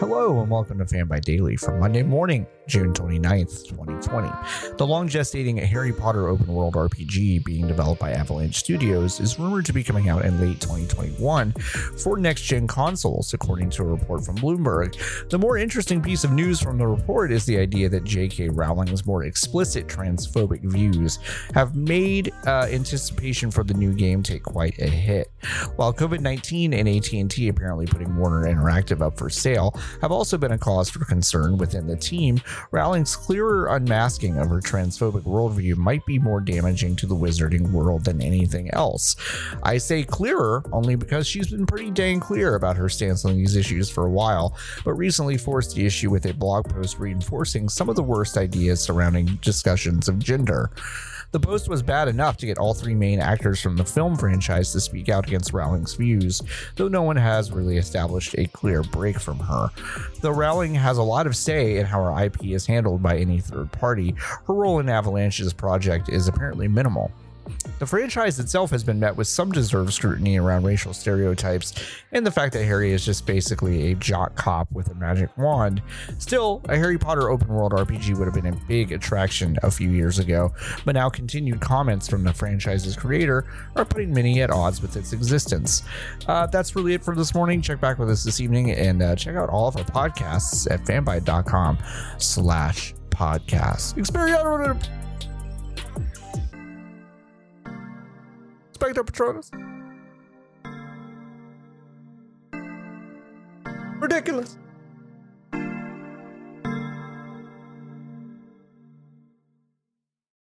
Hello and welcome to Fanbyte Daily for Monday morning, June 29th, 2020. The long gestating Harry Potter open world RPG being developed by Avalanche Studios is rumored to be coming out in late 2021 for next gen consoles, according to a report from Bloomberg. The more interesting piece of news from the report is the idea that J.K. Rowling's more explicit transphobic views have made uh, anticipation for the new game take quite a hit. While COVID-19 and AT&T apparently putting Warner Interactive up for sale have also been a cause for concern within the team, Rowling's clearer unmasking of her transphobic worldview might be more damaging to the wizarding world than anything else. I say clearer only because she's been pretty dang clear about her stance on these issues for a while, but recently forced the issue with a blog post reinforcing some of the worst ideas surrounding discussions of gender. The post was bad enough to get all three main actors from the film franchise to speak out against Rowling's views, though no one has really established a clear break from her. Though Rowling has a lot of say in how her IP is handled by any third party, her role in Avalanche's project is apparently minimal. The franchise itself has been met with some deserved scrutiny around racial stereotypes and the fact that Harry is just basically a jock cop with a magic wand. Still, a Harry Potter open world RPG would have been a big attraction a few years ago, but now continued comments from the franchise's creator are putting many at odds with its existence. Uh, that's really it for this morning. Check back with us this evening and uh, check out all of our podcasts at fanbyte.com slash podcasts. Experience Spectre Patronus. Ridiculous.